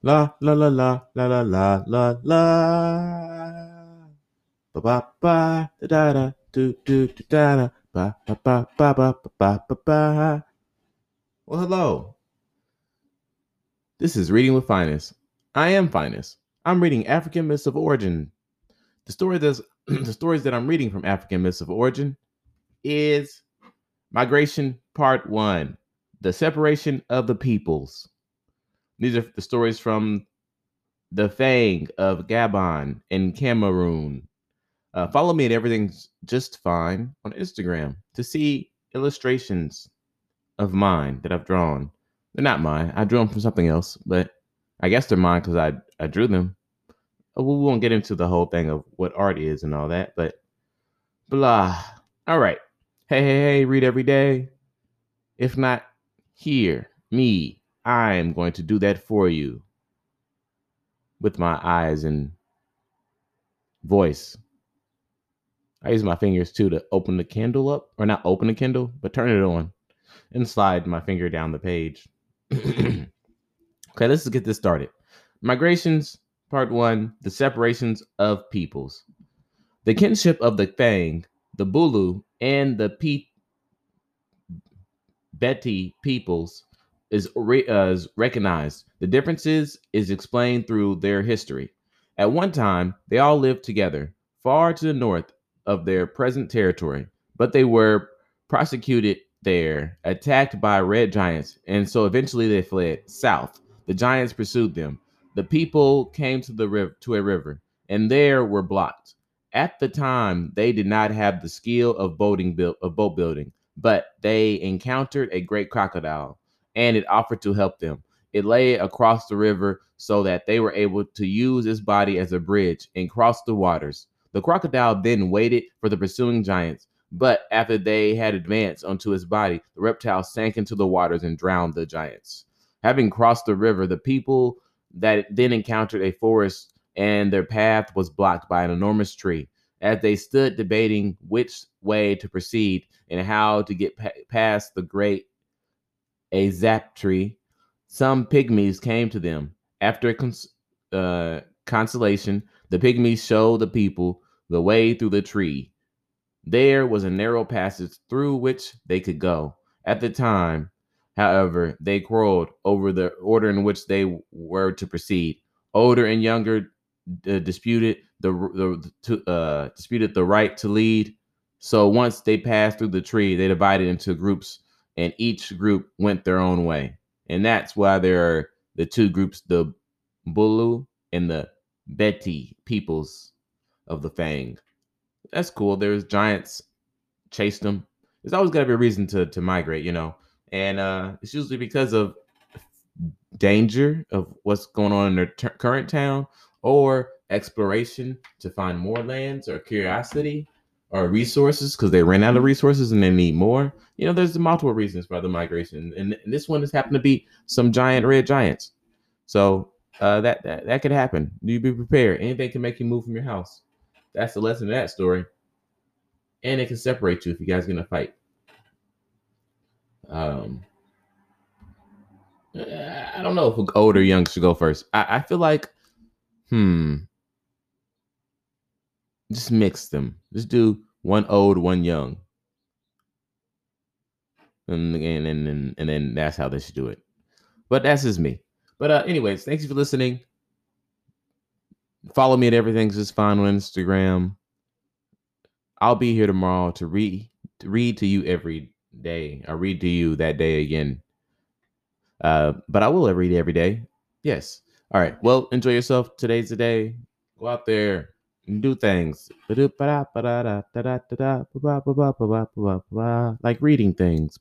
La la la la la la la la la. Ba ba ba da da da do do do da da ba ba ba ba ba ba ba ba. Well, hello. This is Reading with Phines. I am Phines. I'm reading African Myths of Origin. The story that's the stories that I'm reading from African Myths of Origin is Migration Part One: The Separation of the Peoples. These are the stories from the Fang of Gabon in Cameroon. Uh, follow me at Everything's Just Fine on Instagram to see illustrations of mine that I've drawn. They're not mine. I drew them from something else, but I guess they're mine because I, I drew them. Uh, We won't get into the whole thing of what art is and all that, but blah. All right. Hey, hey, hey, read every day. If not here, me, I am going to do that for you with my eyes and voice. I use my fingers too to open the Kindle up, or not open the Kindle, but turn it on and slide my finger down the page. okay, let's get this started. Migrations, part one the separations of peoples. The kinship of the Fang, the Bulu, and the Pe- Beti peoples is, re- uh, is recognized. The differences is explained through their history. At one time, they all lived together, far to the north of their present territory, but they were prosecuted there, attacked by red giants, and so eventually they fled south. The giants pursued them. The people came to the river to a river, and there were blocked. At the time, they did not have the skill of boating build of boat building, but they encountered a great crocodile, and it offered to help them. It lay across the river so that they were able to use its body as a bridge and cross the waters. The crocodile then waited for the pursuing giants, but after they had advanced onto its body, the reptile sank into the waters and drowned the giants. Having crossed the river, the people that then encountered a forest and their path was blocked by an enormous tree. As they stood debating which way to proceed and how to get pa- past the great Azap tree, some pygmies came to them. After a cons- uh, consolation, the pygmies showed the people the way through the tree. There was a narrow passage through which they could go. At the time, however, they quarreled over the order in which they were to proceed. Older and younger uh, disputed the, the to, uh, disputed the right to lead. So once they passed through the tree, they divided into groups, and each group went their own way. And that's why there are the two groups: the Bulu and the Beti peoples of the Fang that's cool. There's giants chased them. There's always got to be a reason to to migrate, you know, and uh, it's usually because of danger of what's going on in their current town or exploration to find more lands or curiosity or resources because they ran out of resources and they need more. You know, there's multiple reasons for the migration, and, and this one has happened to be some giant red giants. So uh, that, that that could happen. You be prepared. Anything can make you move from your house. That's the lesson of that story. And it can separate you if you guys are gonna fight. Um, I don't know if old or young should go first. I, I feel like, hmm, just mix them. Just do one old, one young, and and and and, then that's how they should do it. But that's just me. But uh, anyways, thanks for listening. Follow me at everything's just fine on Instagram. I'll be here tomorrow to read to read to you every day. I read to you that day again. Uh, but I will read every day. Yes. All right. Well, enjoy yourself. Today's the day. Go out there and do things. Like reading things.